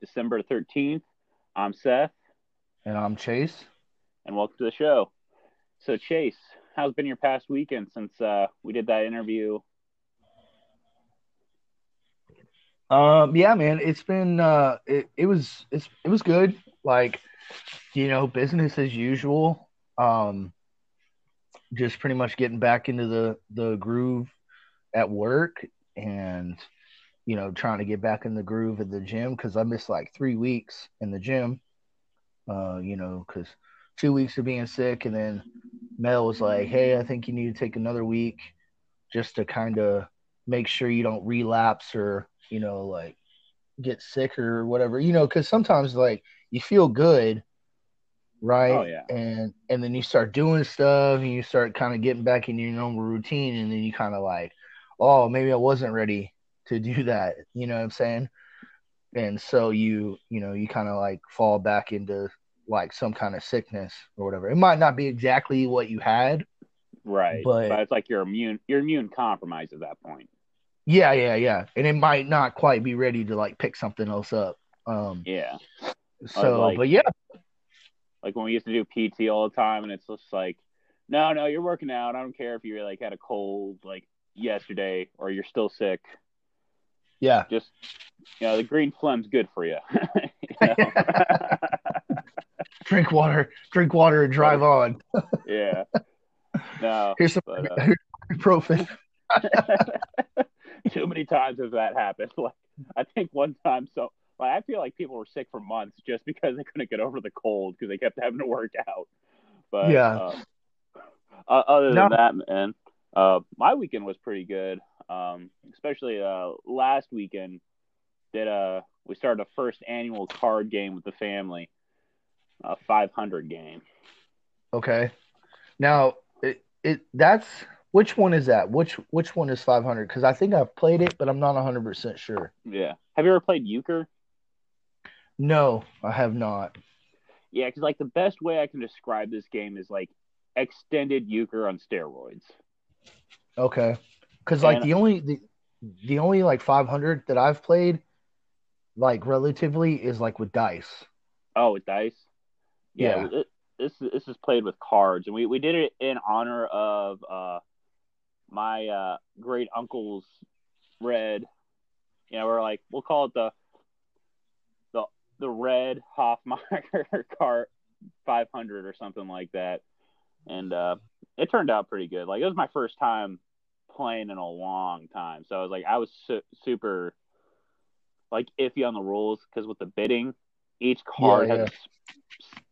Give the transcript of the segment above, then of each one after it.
December 13th. I'm Seth, And I'm Chase. and welcome to the show. So, Chase, how's been your past weekend since uh, we did that interview? Um, yeah, man, it's been uh, it, it was it's it was good. Like, you know, business as usual. Um, just pretty much getting back into the the groove at work, and you know, trying to get back in the groove at the gym because I missed like three weeks in the gym. Uh, you know, because two weeks of being sick, and then Mel was like, "Hey, I think you need to take another week just to kind of make sure you don't relapse or you know like get sick or whatever you know because sometimes like you feel good right Oh, yeah. and and then you start doing stuff and you start kind of getting back in your normal routine and then you kind of like oh maybe i wasn't ready to do that you know what i'm saying and so you you know you kind of like fall back into like some kind of sickness or whatever it might not be exactly what you had Right. But- it's like you're immune, you're immune compromised at that point. yeah yeah yeah and it might not quite be ready to like pick something else up um Yeah. so like- but yeah Like when we used to do PT all the time, and it's just like, no, no, you're working out. I don't care if you like had a cold like yesterday or you're still sick. Yeah Just, you know, the green phlegm's good for you. You drink water, drink water, and drive on. yeah. No. Here's some But, uh, ibuprofen. Too many times has that happened. Like I think one time, so like I feel like people were sick for months just because they couldn't get over the cold because they kept having to work out. But Yeah. uh, other No. than that, man, uh, my weekend was pretty good. Um, especially uh, last weekend, did uh we started a first annual card game with the family, a 500 game. Okay. Now it, it that's which one is that? Which which one is 500? Because I think I've played it, but I'm not 100 percent sure. Yeah. Have you ever played euchre? No, I have not. Yeah, because like the best way I can describe this game is like extended euchre on steroids. Okay. Because like And- the only the, the only like 500 that I've played, like relatively, is like with dice. Oh, with dice. Yeah, Yeah. it- this this is played with cards, and we we did it in honor of uh my uh great uncle's red. You know, we're like we'll call it the the the red Hoffmeyer cart 500 or something like that, and uh it turned out pretty good. Like it was my first time playing in a long time, so I was like I was su- super like iffy on the rules because with the bidding, each card Yeah, has a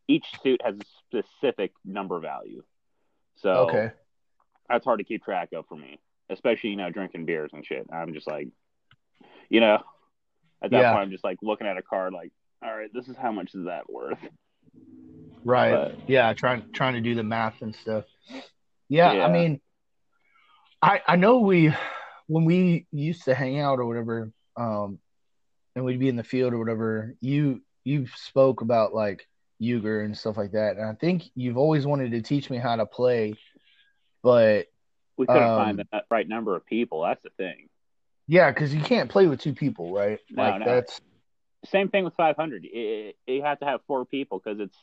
each suit has a specific number value. So Okay. that's hard to keep track of for me, especially you know drinking beers and shit. I'm just like, you know, at that Yeah. point I'm just like looking at a card like, all right, this is how much is that worth? Right. But- yeah, trying trying to do the math and stuff. Yeah. I mean, I I know we when we used to hang out or whatever, um, and we'd be in the field or whatever. You you spoke about like euchre and stuff like that, and I think you've always wanted to teach me how to play, but We couldn't Um, find the right number of people. That's the thing. yeah, because you can't play with two people, right? No, like no. that's Same thing with 500. It, it, you have to have four people because it's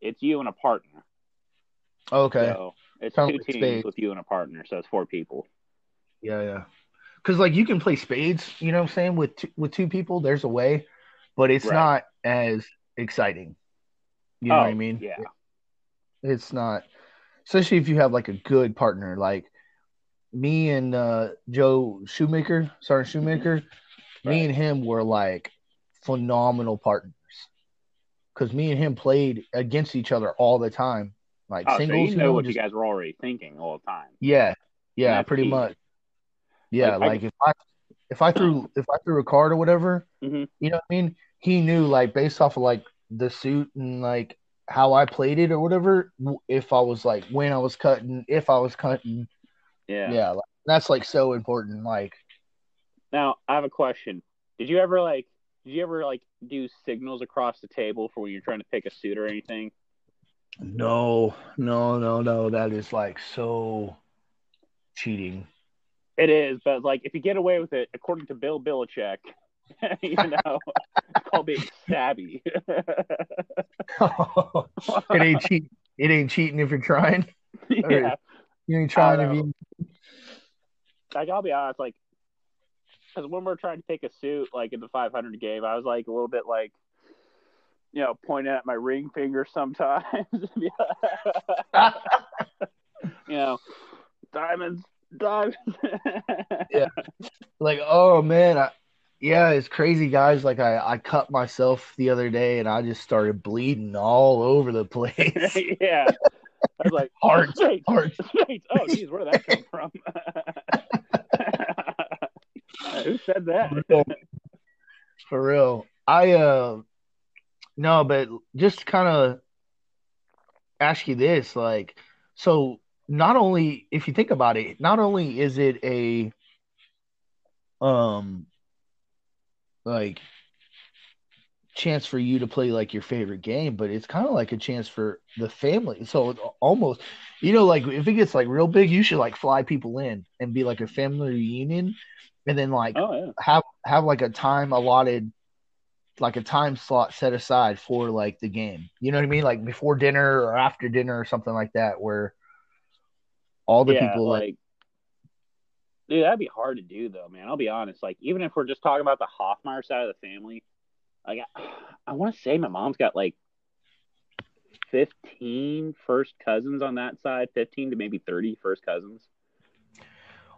it's you and a partner. okay. So it's Sounds two like teams spades. with you and a partner, so it's four people. Yeah, yeah. Because like you can play spades, you know what I'm saying? With two, with two people, there's a way, but it's Right. not as exciting. You know oh, what I mean? Yeah. It's not, especially if you have like a good partner, like me and uh, Joe Shoemaker, Sergeant Shoemaker. Me. Right. and him were like phenomenal partners because me and him played against each other all the time, like Oh, so singles. you know what just- you guys were already thinking all the time. Yeah, yeah, pretty much. Yeah, Like, I- if I if I threw if I threw a card or whatever, Mhm. you know what I mean? he knew like based off of like the suit and like how I played it or whatever, if I was like when I was cutting, if I was cutting. Yeah. Yeah, like, that's like so important. Like, Now I have a question. Did you ever like? Did you ever like do signals across the table for when you're trying to pick a suit or anything? No, no, no, no, that is like so cheating. It is, but like if you get away with it, according to Bill Belichick, you know, it's called being savvy. it ain't cheat. It ain't cheating if you're trying. yeah, You ain't trying if you. like I'll be honest, like because when we're trying to pick a suit, like in the 500 game, I was like a little bit like, you know, pointing at my ring finger sometimes. you know, diamonds, diamonds. Yeah. Like, oh man, I, yeah, it's crazy, guys. Like, I I cut myself the other day, and I just started bleeding all over the place. yeah. I was like, Heart, States, heart. Oh, geez, where did that come from? Who said that? For real. I uh no, but just kind of ask you this, like, so not only if you think about it, not only is it a um like chance for you to play like your favorite game, but it's kind of like a chance for the family. So almost, you know, like if it gets like real big, you should like fly people in and be like a family reunion, and then like Oh yeah. have have like a time allotted like a time slot set aside for like the game you know what i mean like before dinner or after dinner or something like that where all the yeah, people like, like dude, that'd be hard to do though, man. I'll be honest. Like, even if we're just talking about the Hoffmeyer side of the family, like, I, I want to say my mom's got like 15 first cousins on that side, 15 to maybe 30 first cousins.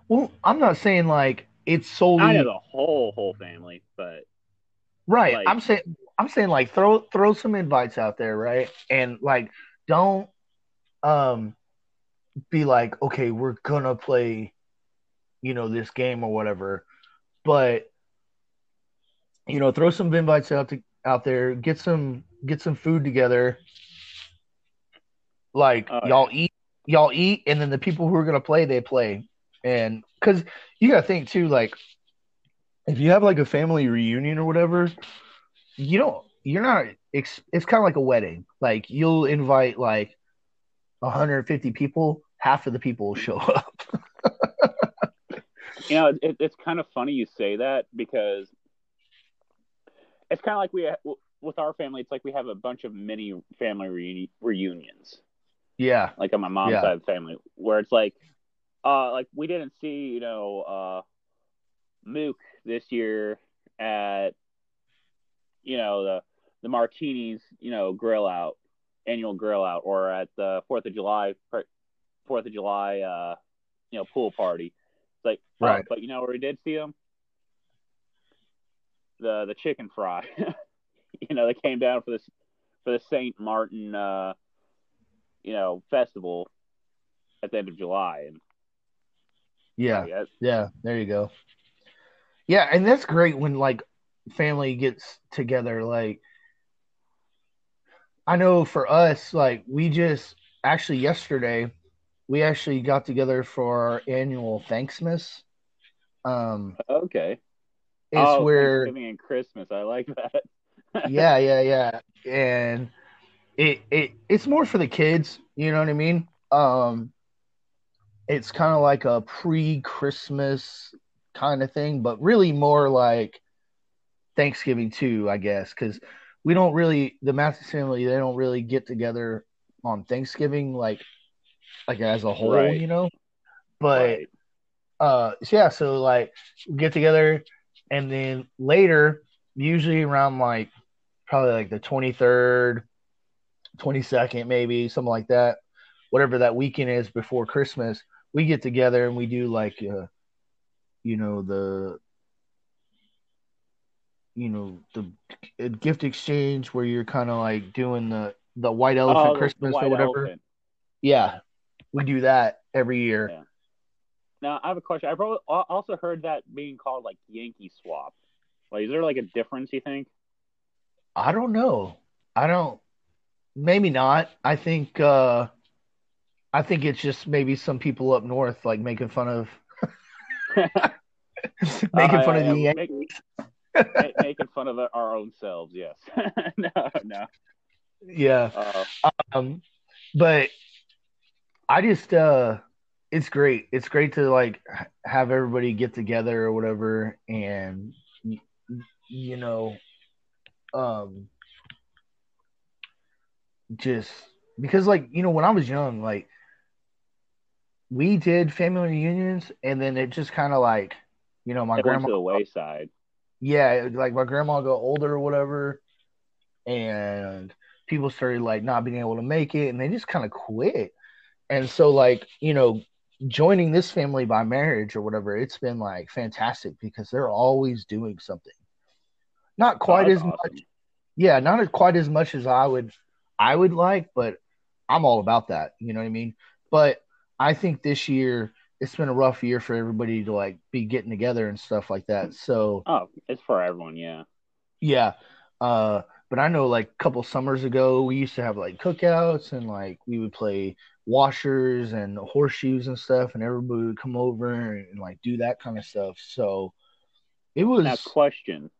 well i'm not saying like it's solely I know the whole whole family, but right. Like- i'm saying i'm saying like throw throw some invites out there right? And like don't um be like okay we're gonna play you know this game or whatever. But you know throw some invites out to out there. Get some get some food together. Like Oh, y'all eat y'all eat and then the people who are gonna play they play. And because you gotta think too like if you have like a family reunion or whatever you don't you're not it's, it's kind of like a wedding like you'll invite like 150 people half of the people will show up you know, it, it's kind of funny you say that because it's kind of like we with our family. It's like we have a bunch of mini family reuni- reunions. yeah like on my mom's Yeah. side of the family, where it's like, uh, like we didn't see, you know, uh, Mook this year at, you know, the the Martinis, you know, grill out, annual grill out, or at the Fourth of July, Fourth of July, uh, you know, pool party. It's like, oh, Right. but you know where we did see them? The the chicken fry. you know, they came down for this for the Saint Martin, uh, you know, festival at the end of July, and yeah yeah, Yeah, there you go. Yeah, and that's great when like family gets together. Like, I know for us, like we just actually yesterday we actually got together for our annual Thanksmas. Um, okay. it's oh, where Thanksgiving and Christmas. I like that. yeah, yeah, yeah, and it it it's more for the kids. You know what I mean? Um, it's kind of like a pre-Christmas kind of thing, but really more like Thanksgiving too, I guess, because we don't really the Mathis family they don't really get together on Thanksgiving like like as a whole, Right. you know. But Right. uh so yeah so like get together and then later usually around like probably like the 23rd 22nd maybe something like that whatever that weekend is before christmas we get together and we do like uh you know the you know the gift exchange where you're kind of like doing the the white elephant Oh, the- the christmas white or whatever elephant. yeah we do that every year Yeah. Now I have a question. I've also heard that being called like Yankee swap. Like, is there like a difference? You think? I don't know. I don't. Maybe not. I think. uh I think it's just maybe some people up north like making fun of making fun of the Yankees. make- making fun of our own selves. Yes. no, no. Yeah. Uh, Um, but I just uh it's great. It's great to like have everybody get together or whatever and you know um just because like you know when I was young like we did family reunions and then it just kind of like you know my it went grandma to the wayside. yeah, like my grandma got older or whatever, and people started like not being able to make it, and they just kind of quit. And so, like you know, joining this family by marriage or whatever, it's been like fantastic because they're always doing something. Not oh, quite Oh, as that's much, yeah, not as quite as much as I would, I would like, but I'm all about that. You know what I mean? But I think this year it's been a rough year for everybody to like be getting together and stuff like that. So Oh, it's for everyone. Yeah. yeah. Uh, but I know like a couple summers ago, we used to have like cookouts and like we would play washers and horseshoes and stuff, and everybody would come over and, and like do that kind of stuff. So it was, Now, question: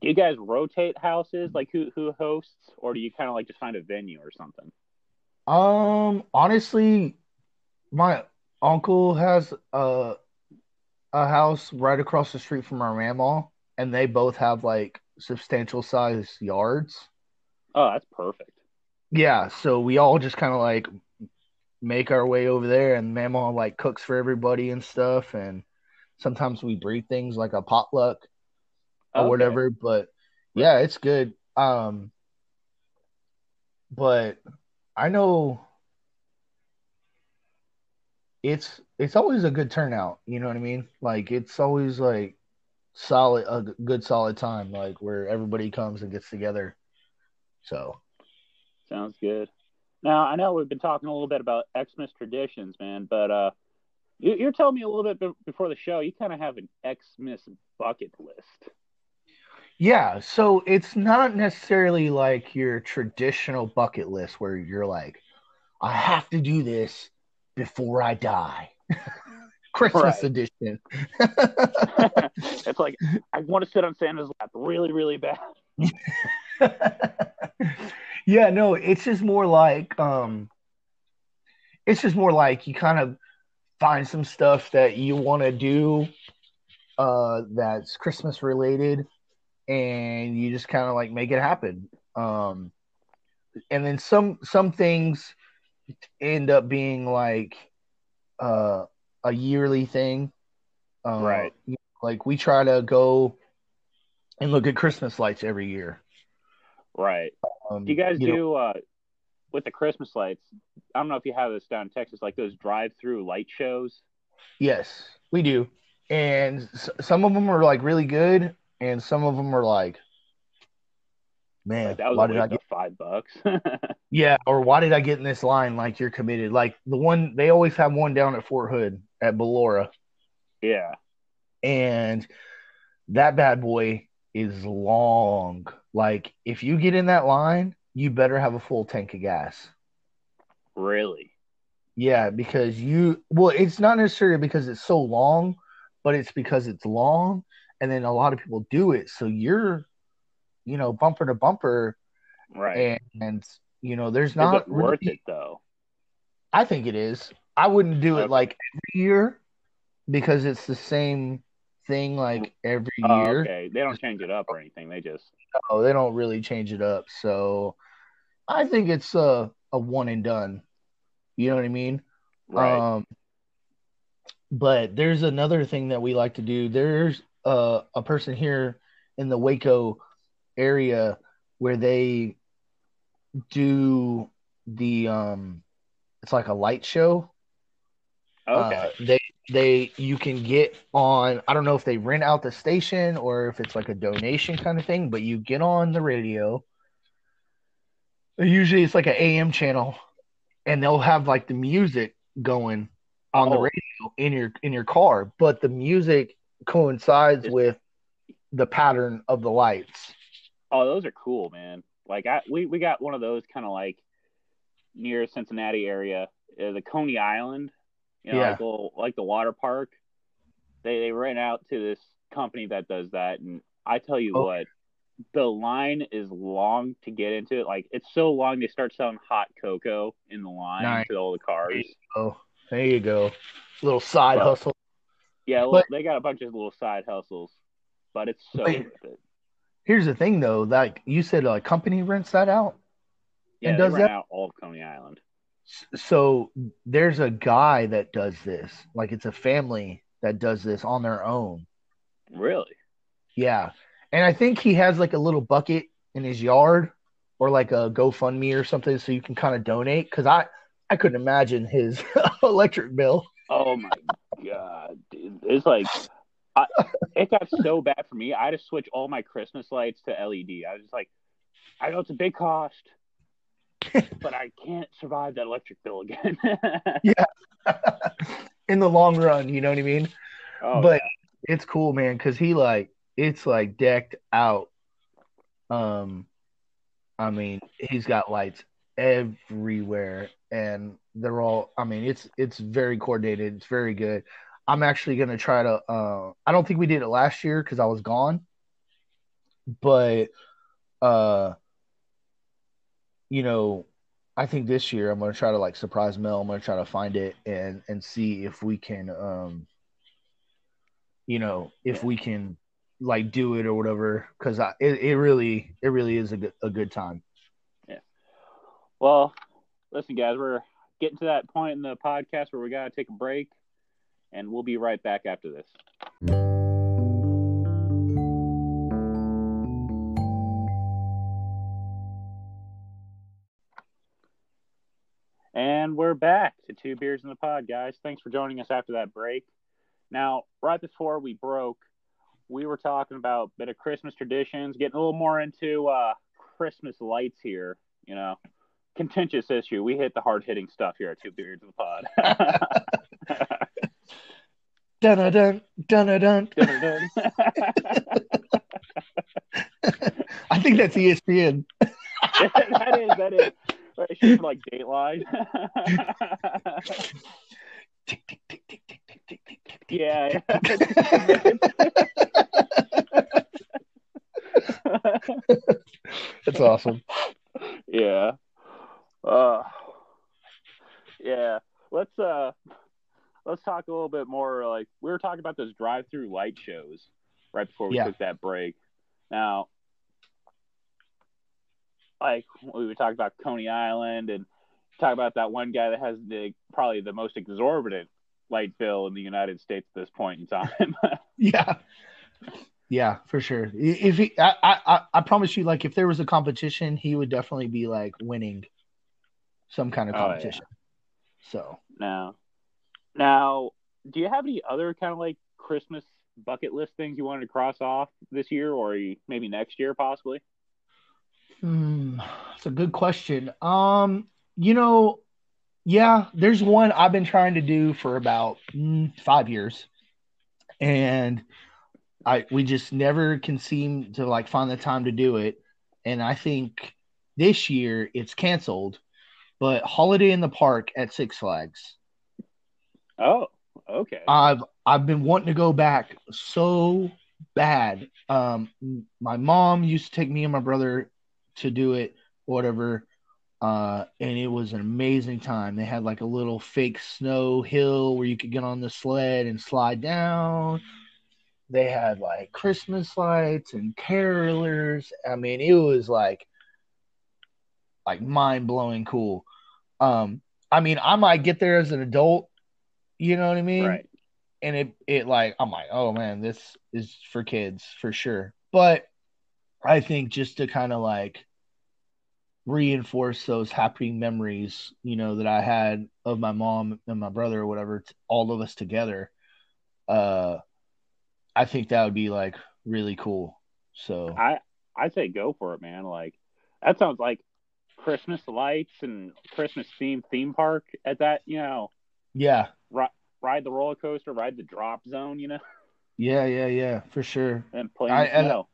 Do you guys rotate houses? Like who who hosts, or do you kind of like just find a venue or something? um, honestly, my uncle has a a house right across the street from our grandma, and they both have like substantial size yards. Oh, that's perfect. Yeah, so we all just kind of like make our way over there, and Mama like cooks for everybody and stuff, and sometimes we bring things like a potluck or Okay. whatever. But yeah, it's good. Um, but I know it's it's always a good turnout. You know what I mean? Like it's always like solid, a good solid time, like where everybody comes and gets together. So Sounds good. Now I know we've been talking a little bit about Xmas traditions, man, but uh, you, you're telling me a little bit be- before the show. You kind of have an Xmas bucket list. Yeah, so it's not necessarily like your traditional bucket list where you're like, I have to do this before I die. Christmas Right. edition. it's like I want to sit on Santa's lap really, really bad. yeah, no, it's just more like um it's just more like you kind of find some stuff that you want to do uh that's Christmas related and you just kind of like make it happen. Um and then some some things end up being like uh a yearly thing. Uh, Right. Like we try to go and look at Christmas lights every year. Right. Um, Do you guys know- do uh, with the Christmas lights? I don't know if you have this down in Texas, like those drive-through light shows. Yes, we do. And s- some of them are like really good, and some of them are like, man, Like that was why did I get? five bucks. Yeah, or why did I get in this line? Like you're committed. Like the one they always have one down at Fort Hood at Belora, yeah. and that bad boy is long. Like if you get in that line, you better have a full tank of gas. Really? Yeah, because you well, it's not necessarily because it's so long, but it's because it's long, and then a lot of people do it. So you're, you know, bumper to bumper, Right. and, and you know, there's not it worth it though? I think it is. I wouldn't do it like every year because it's the same thing like every Oh, year. okay. They don't change it up or anything. They just Oh, they don't really change it up. So I think it's a a one and done. You know what I mean? right. Um, but there's another thing that we like to do. There's uh, a person here in the Waco area where they do the um, it's like a light show. okay. Uh, they they you can get on. I don't know if they rent out the station or if it's like a donation kind of thing, but you get on the radio. Usually it's like an AM channel, and they'll have like the music going on the Oh. radio in your in your car, but the music coincides with the pattern of the lights. Oh, those are cool, man. Like I we we got one of those kind of like near Cincinnati area, uh, the Coney Island, you know, Yeah. like, little, like the water park. They they rent out to this company that does that, and I tell you Oh. what, the line is long to get into it. Like it's so long, they start selling hot cocoa in the line Nice. to all the cars. Oh, there you go. Little side Well, hustle. Yeah, But- they got a bunch of little side hustles, but it's so Wait. worth it. Here's the thing, though. Like you said, a company rents that out. Yeah, And they does rent that- out all of Coney Island. So there's a guy that does this. Like it's a family that does this on their own. Really? Yeah. And I think he has like a little bucket in his yard or like a GoFundMe or something so you can kind of donate. Cause I, I couldn't imagine his electric bill. Oh my god, dude! It's like I, it got so bad for me. I had to switch all my Christmas lights to LED. I was just like, I know it's a big cost, but I can't survive that electric bill again. Yeah. In the long run, you know what I mean? oh, but it's cool, man, because he like it's like decked out. Um, I mean, he's got lights everywhere, and they're all. I mean, it's it's very coordinated. It's very good. I'm actually gonna try to. Uh, I don't think we did it last year because I was gone, but uh, you know, I think this year I'm gonna try to like surprise Mel. I'm gonna try to find it and and see if we can um you know if we can like do it or whatever because I it, it really it really is a good a good time. Yeah. Well, listen, guys, we're getting to that point in the podcast where we gotta take a break, and we'll be right back after this. And we're back to Two Beers in the Pod, guys. Thanks for joining us after that break. Now, right before we broke, we were talking about a bit of Christmas traditions, getting a little more into uh, Christmas lights here. You know, contentious issue. We hit the hard hitting stuff here at Two Beers in the Pod. Dun dun dun dun dun. I think that's ESPN. that is that is. Right, it's just like Dateline. Tick, tick, tick, tick, tick, tick, tick, tick, tick, tick, yeah. That's awesome. yeah. Uh, yeah. Let's uh let's talk a little bit more like we were talking about those drive through light shows right before we Yeah. took that break. Now like we were talking about Coney Island and talk about that one guy that has the probably the most exorbitant light bill in the United States at this point in time. Yeah. Yeah, for sure. If he, I, I, I- promise you, like, if there was a competition, he would definitely be like winning some kind of Oh, yeah. competition. So, Now, now, do you have any other kind of like Christmas bucket list things you wanted to cross off this year, or maybe next year, possibly? hmm, it's a good question. Um, you know, yeah, there's one I've been trying to do for about mm, five years, and I we just never can seem to like find the time to do it. And I think this year it's canceled, but Holiday in the Park at Six Flags. Oh, okay. I've I've been wanting to go back so bad. Um, my mom used to take me and my brother to do it, whatever. Uh, and it was an amazing time. They had like a little fake snow hill where you could get on the sled and slide down. They had like Christmas lights and carolers. I mean, it was like like mind blowing cool. Um, I mean, I might get there as an adult, you know what I mean? right. and it it like I'm like, oh man, this is for kids for sure. But I think just to kind of like reinforce those happy memories, you know, that I had of my mom and my brother or whatever, t- all of us together. Uh, I think that would be like really cool. So I I say go for it, man. Like that sounds like Christmas lights and Christmas themed theme park at that. You know, yeah, ride the roller coaster, ride the drop zone. You know, yeah, yeah, yeah, for sure. and play I- snow.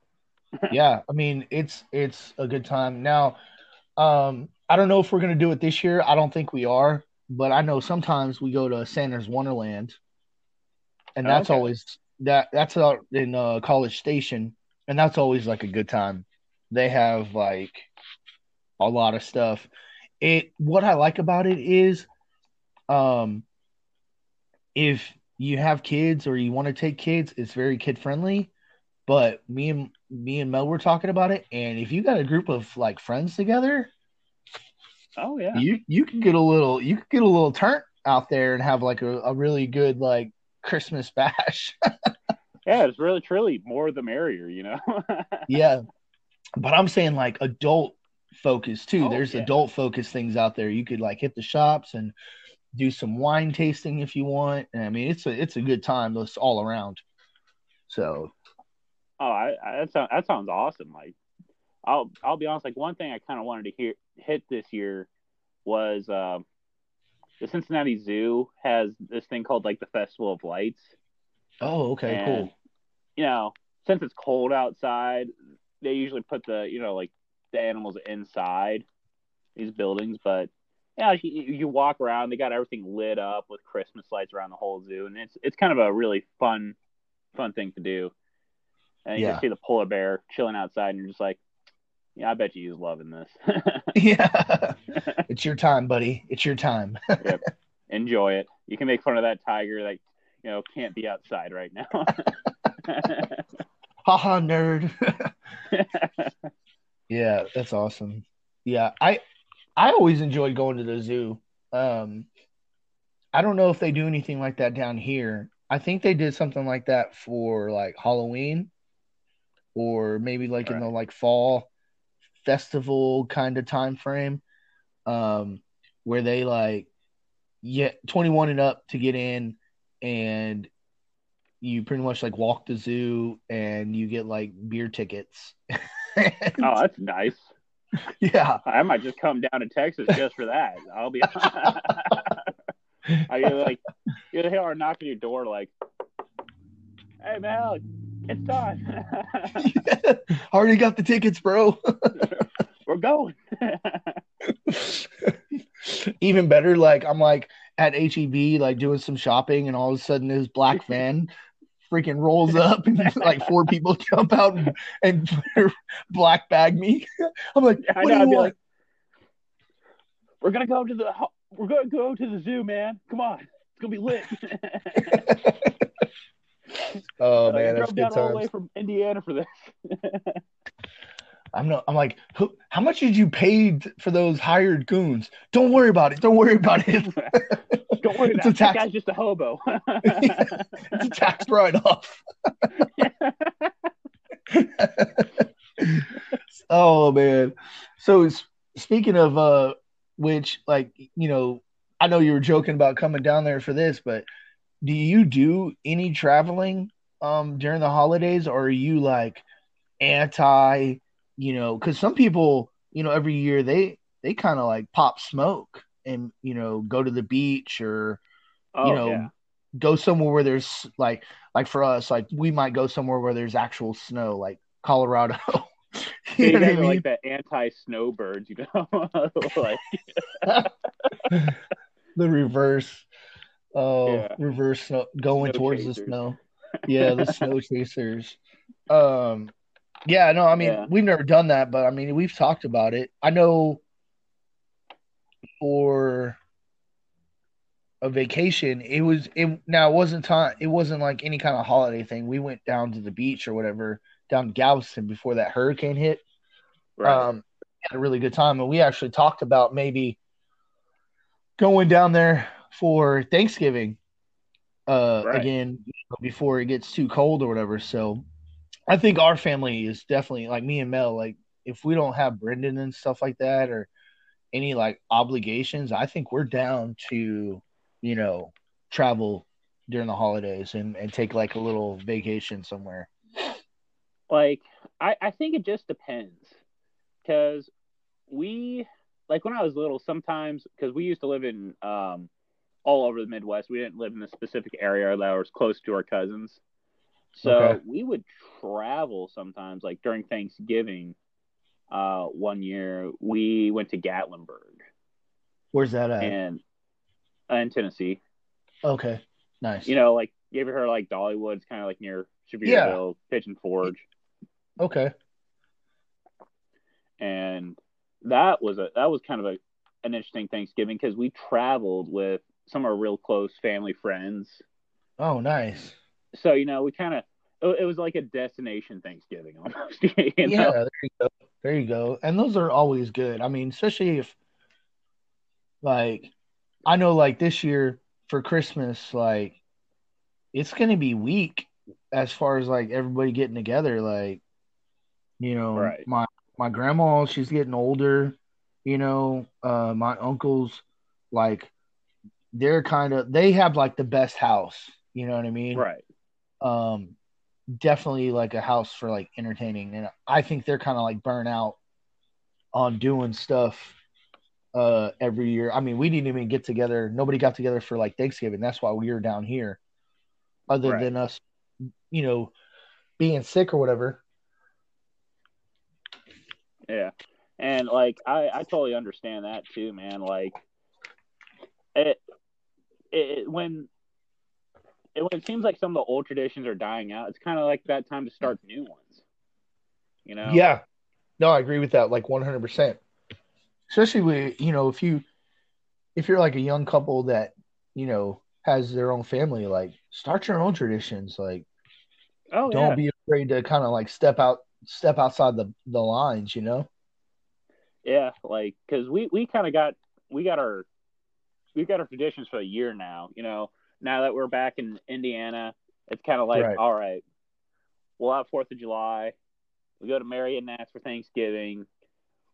yeah, I mean it's it's a good time. Now, um, I don't know if we're gonna do it this year. I don't think we are, but I know sometimes we go to Santa's Wonderland, and that's Okay. always that that's out in uh, College Station, and that's always like a good time. They have like a lot of stuff. It what I like about it is, um, if you have kids or you want to take kids, it's very kid friendly. But me and me and Mel were talking about it, and if you got a group of like friends together, Oh yeah. you you can get a little you can get a little turn out there and have like a, a really good like Christmas bash. Yeah, it's really truly more the merrier, you know. yeah, but I'm saying like adult focus too. Oh, There's yeah. adult focus things out there. You could like hit the shops and do some wine tasting if you want. And I mean, it's a it's a good time. It's all around. So oh, I, I that sounds that sounds awesome. Like, I'll I'll be honest. Like one thing I kind of wanted to hear hit this year was um, the Cincinnati Zoo has this thing called like the Festival of Lights. oh okay And, cool You know, since it's cold outside, they usually put the you know like the animals inside these buildings, but yeah, you, you walk around. They got everything lit up with Christmas lights around the whole zoo, and it's it's kind of a really fun fun thing to do. And you Yeah. just see the polar bear chilling outside, and you're just like, yeah, I bet you he's loving this. yeah. it's your time, buddy. It's your time. yep. Enjoy it. You can make fun of that tiger that you know can't be outside right now. Haha, nerd. yeah, that's awesome. Yeah, I I always enjoyed going to the zoo. Um, I don't know if they do anything like that down here. I think they did something like that for like Halloween, or maybe like in the like fall festival kind of time frame, um, where they like yeah twenty one and up to get in, and you pretty much like walk the zoo and you get like beer tickets. oh, that's nice. yeah, I might just come down to Texas just for that. I'll be. I mean, like you know, or knock on your door, like, "Hey, Mel, it's time. already got the tickets, bro. We're going." Even better, like I'm like at HEB, like doing some shopping, and all of a sudden this black van freaking rolls up, and like four people jump out and, and black bag me. I'm like, I know. do I'd want? like, "We're gonna go to the. We're gonna go to the zoo, man. Come on, it's gonna be lit." oh I man, that's good down all the way from Indiana for this. I'm not. I'm like, who, how much did you pay for those hired goons? Don't worry about it. Don't worry about it. Don't worry about it. That tax- guy's just a hobo. it's a tax write off. oh man. So speaking of uh which like you know, I know you were joking about coming down there for this, but do you do any traveling um during the holidays or are you like anti, you know, cuz some people, you know, every year they they kind of like pop smoke and you know, go to the beach or oh, you know, yeah. go somewhere where there's like like for us, like we might go somewhere where there's actual snow, like Colorado. Yeah, you know what I guys are mean? like that anti-snowbirds, you know? like, the reverse. Oh, Yeah. reverse snow, going Snow towards chasers. the snow. Yeah, the snow chasers. Um, yeah, no, I mean Yeah. we've never done that, but I mean we've talked about it. I know for a vacation, it was it now it wasn't time. It wasn't like any kind of holiday thing. We went down to the beach or whatever down to Galveston before that hurricane hit. right. Um, had a really good time, and we actually talked about maybe going down there for Thanksgiving. Uh, Right. again before it gets too cold or whatever. So, I think our family is definitely like me and Mel. Like, if we don't have Brendan and stuff like that, or any like obligations, I think we're down to, you know, travel during the holidays and and take like a little vacation somewhere. like I, I think it just depends because we like when i was little sometimes because we used to live in um all over the midwest we didn't live in a specific area that was close to our cousins So Okay. we would travel sometimes, like during Thanksgiving. Uh, one year we went to Gatlinburg Where's that at? and uh, in Tennessee. okay. Nice. You know, like you ever heard of, like Dollywood's kind of like near Sevierville, Pigeon Forge, okay. and that was a that was kind of a an interesting Thanksgiving because we traveled with some of our real close family friends. Oh, nice. So you know, we kind of it, it was like a destination Thanksgiving almost. you Yeah, there you go. There you go. And those are always good. I mean, especially if like I know like this year for Christmas, like it's gonna be weak as far as like everybody getting together. Like, you know, Right. my my grandma, she's getting older, you know, uh my uncles, like they're kind of they have like the best house, you know what I mean? Right. um definitely like a house for like entertaining and i think they're kind of like burnt out on doing stuff uh every year i mean we didn't even get together nobody got together for like thanksgiving that's why we were down here other Right. than us you know being sick or whatever Yeah. And like I, I totally understand that too, man. Like it, it when it, when it seems like some of the old traditions are dying out, it's kind of like that time to start new ones. You know? yeah no i agree with that like 100% especially with you know if you if you're like a young couple that you know has their own family like start your own traditions like Oh don't yeah. be afraid to kind of like step out step outside the the lines you know Yeah, like because we we kind of got we got our we got our traditions for a year now. You know, now that we're back in Indiana, it's kind of like Right. all right, we'll have Fourth of July. We go to Marionettes for Thanksgiving.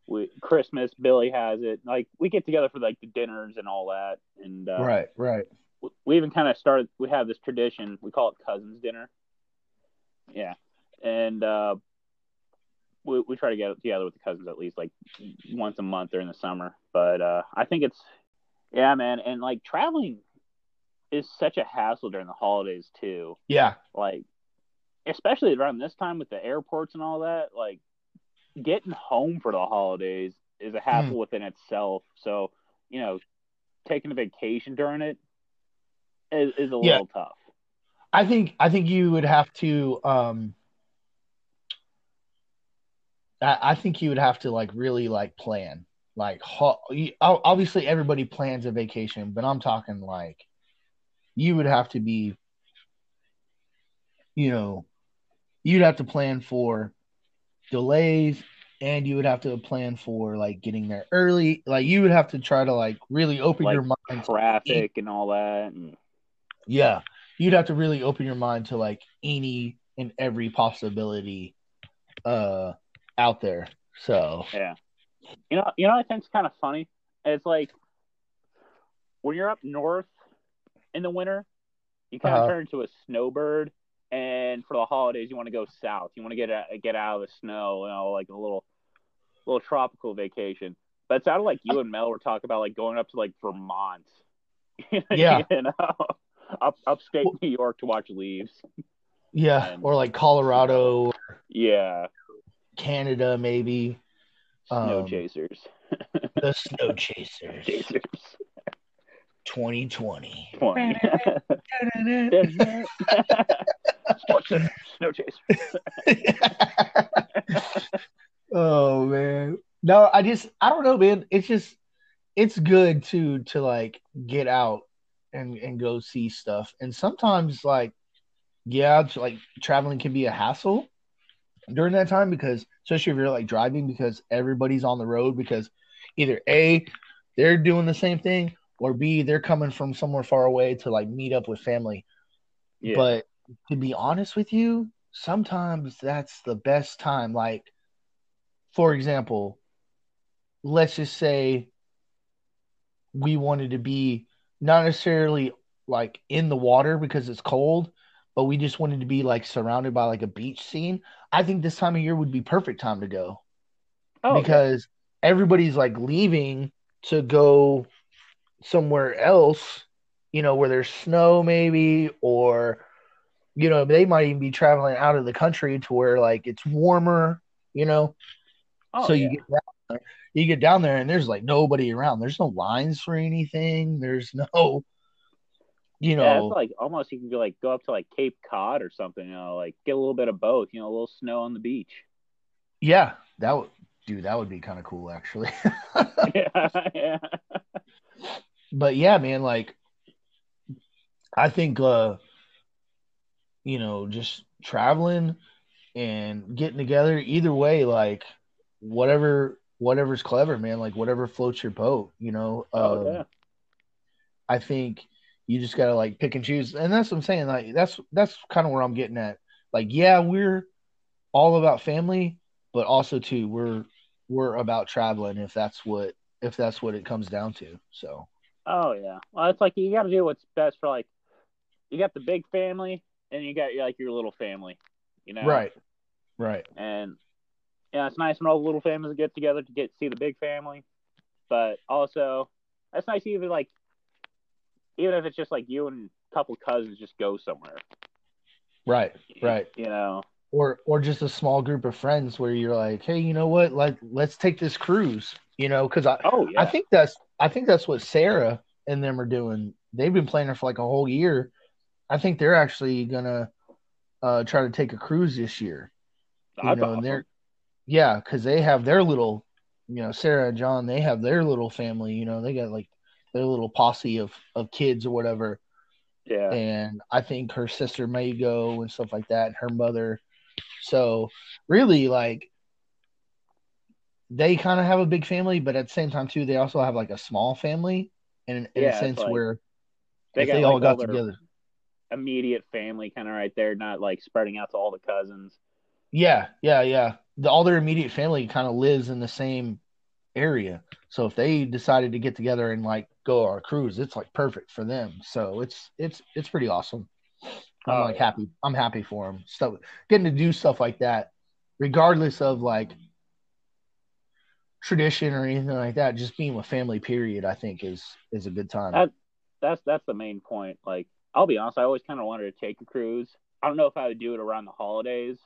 We Christmas, Billy has it. Like we get together for like the dinners and all that. And uh, right right w- we even kind of started. We have this tradition. We call it cousins dinner. Yeah, and uh, we we try to get together with the cousins at least like once a month during the summer. But uh, I think it's yeah, man, and like traveling is such a hassle during the holidays too. yeah Like especially around this time with the airports and all that. Like getting home for the holidays is a hassle within itself. So you know, taking a vacation during it is, is a Yeah. little tough. i think i think you would have to um I, I think you would have to like really like plan like ho- obviously everybody plans a vacation but i'm talking like you would have to be you know you'd have to plan for delays and you would have to plan for like getting there early like you would have to try to like really open Like your mind to Traffic and all that. And Yeah, you'd have to really open your mind to like any and every possibility uh out there. So Yeah. You know, you know, I think it's kind of funny. It's like when you're up north in the winter, you kind of Uh-huh. turn into a snowbird, and for the holidays, you want to go south. You want to get out, get out of the snow, you know, like a little, little tropical vacation. But it sounded like you and Mel were talking about like going up to like Vermont. Yeah. you know, up upstate New York to watch leaves. yeah, And- or like Colorado, Yeah, Canada, maybe snow Um, chasers, the Snow Chasers, chasers. 2020. Twenty. Snow chaser. oh man, no, I just I don't know, man. It's just it's good to to like get out and and go see stuff, and sometimes like yeah, it's like traveling can be a hassle during that time because especially if you're like driving because everybody's on the road because either a they're doing the same thing or b they're coming from somewhere far away to like meet up with family Yeah. but to be honest with you, sometimes that's the best time. Like, for example, let's just say we wanted to be not necessarily like in the water because it's cold, but we just wanted to be like surrounded by like a beach scene. I think this time of year would be perfect time to go oh, okay. because everybody's like leaving to go somewhere else, you know, where there's snow maybe, or you know, they might even be traveling out of the country to where like it's warmer, you know. Oh, so yeah. you get down there, you get down there and there's like nobody around. There's no lines for anything. There's no, you yeah, know, it's like almost you can go like go up to like Cape Cod or something, you know, like get a little bit of both, you know, a little snow on the beach. yeah, that would, dude, that would be kind of cool actually. yeah, yeah. But yeah, man, like I think uh you know, just traveling and getting together either way, like whatever whatever's clever, man, like whatever floats your boat, you know. Oh Um, yeah. I think you just gotta like pick and choose. And that's what I'm saying. Like that's that's kind of where I'm getting at. Like, yeah, we're all about family, but also too, we're we're about traveling if that's what if that's what it comes down to. So Oh yeah. Well, it's like you got to do what's best for like you got the big family and you got like your little family, you know. right. Right. And yeah, it's nice when all the little families get together to get see the big family, but also that's nice even like even if it's just like you and a couple cousins just go somewhere. Right. Right. You know. or or just a small group of friends where you're like, hey, you know what? Like, let's take this cruise. You know, because I Oh yeah. I think that's I think that's what Sarah and them are doing. They've been planning for like a whole year. I think they're actually gonna uh, try to take a cruise this year. You That's know, and they're yeah, because they have their little, you know, Sarah and John. They have their little family. You know, they got like their little posse of of kids or whatever yeah. and I think her sister may go and stuff like that, and her mother. So really, like they kind of have a big family, but at the same time too, they also have like a small family, in, in Yeah, a sense like where They got they like all got their together. immediate family kind of right there, not like spreading out to all the cousins. Yeah, yeah, yeah. The, all their immediate family kind of lives in the same area. So if they decided to get together and like go on a cruise, it's like perfect for them. So it's it's it's pretty awesome. I'm Oh, like yeah. happy. I'm happy for them. Stuff getting to do stuff like that, regardless of like tradition or anything like that. Just being with family, period. I think is is a good time. That- That's that's the main point. Like I'll be honest, I always kind of wanted to take a cruise. I don't know if I would do it around the holidays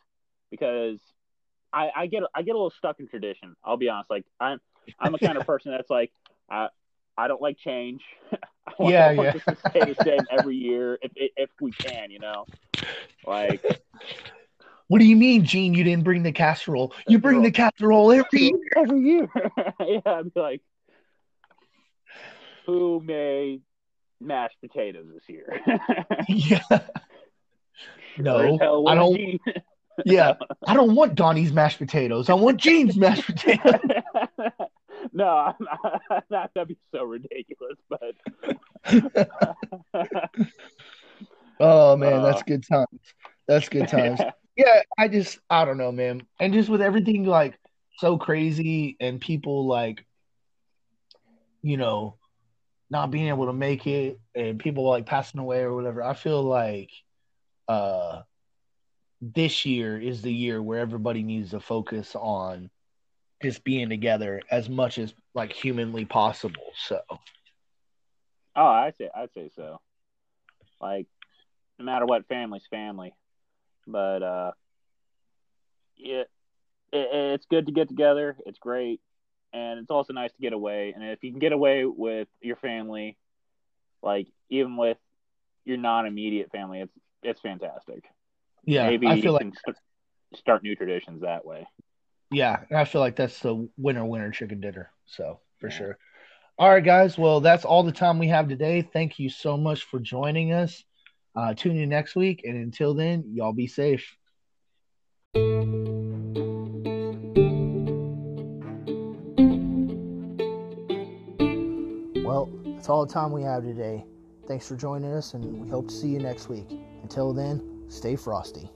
because I, I get I get a little stuck in tradition. I'll be honest. Like I'm I'm the kind of person that's like I I don't like change. I want, Yeah, I want yeah. to stay the same every year if if we can, you know. Like what do you mean, Gene? You didn't bring the casserole? You bring the casserole every year. every year. yeah, I'd be like, who made mashed potatoes this year? Yeah. No, I don't. Gene. Yeah, I don't want Donnie's mashed potatoes. I want Gene's mashed potatoes. no, I'm not, that'd be so ridiculous. But Oh man, Uh, that's good times. That's good times. Yeah, I just I don't know, man. And just with everything like so crazy and people like you know not being able to make it and people like passing away or whatever, I feel like uh this year is the year where everybody needs to focus on just being together as much as like humanly possible. So oh, I'd say I'd say so. Like, no matter what, family's family. But uh, yeah, it, it's good to get together. It's great, and it's also nice to get away. And if you can get away with your family, like even with your non-immediate family, it's it's fantastic. yeah, Maybe I you feel like start new traditions that way. Yeah, I feel like that's the winner winner chicken dinner. So for Yeah. sure. All right, guys. Well, that's all the time we have today. Thank you so much for joining us. Uh, tune in next week, and until then, y'all be safe. Well, that's all the time we have today. Thanks for joining us, and we hope to see you next week. Until then, stay frosty.